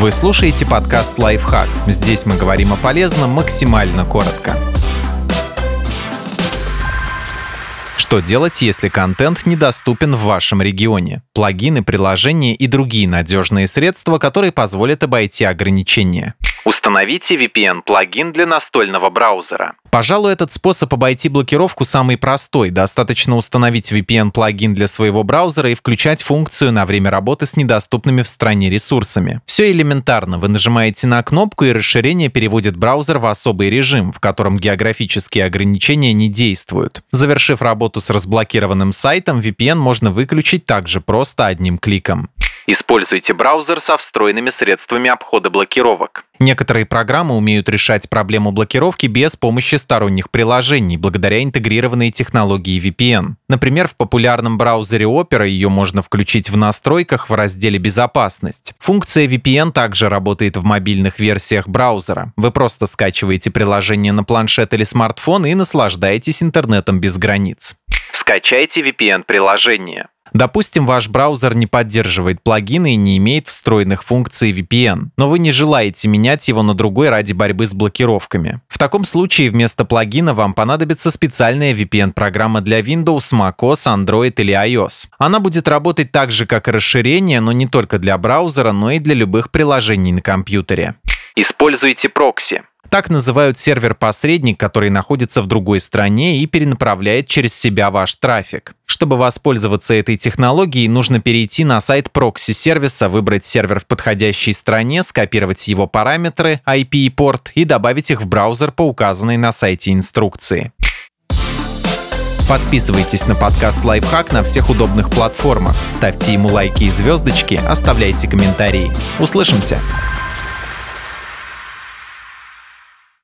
Вы слушаете подкаст «Лайфхак». Здесь мы говорим о полезном максимально коротко. Что делать, если контент недоступен в вашем регионе? Плагины, приложения и другие надежные средства, которые позволят обойти ограничения. Установите VPN-плагин для настольного браузера. Пожалуй, этот способ обойти блокировку самый простой. Достаточно установить VPN-плагин для своего браузера и включать функцию на время работы с недоступными в стране ресурсами. Все элементарно. Вы нажимаете на кнопку, и расширение переводит браузер в особый режим, в котором географические ограничения не действуют. Завершив работу с разблокированным сайтом, VPN можно выключить также просто одним кликом. Используйте браузер со встроенными средствами обхода блокировок. Некоторые программы умеют решать проблему блокировки без помощи сторонних приложений, благодаря интегрированной технологии VPN. Например, в популярном браузере Opera ее можно включить в настройках в разделе «Безопасность». Функция VPN также работает в мобильных версиях браузера. Вы просто скачиваете приложение на планшет или смартфон и наслаждаетесь интернетом без границ. Скачайте VPN-приложение. Допустим, ваш браузер не поддерживает плагины и не имеет встроенных функций VPN, но вы не желаете менять его на другой ради борьбы с блокировками. В таком случае вместо плагина вам понадобится специальная VPN-программа для Windows, macOS, Android или iOS. Она будет работать так же, как и расширение, но не только для браузера, но и для любых приложений на компьютере. Используйте прокси. Так называют сервер-посредник, который находится в другой стране и перенаправляет через себя ваш трафик. Чтобы воспользоваться этой технологией, нужно перейти на сайт прокси-сервиса, выбрать сервер в подходящей стране, скопировать его параметры, IP и порт и добавить их в браузер по указанной на сайте инструкции. Подписывайтесь на подкаст «Лайфхак» на всех удобных платформах, ставьте ему лайки и звездочки, оставляйте комментарии. Услышимся!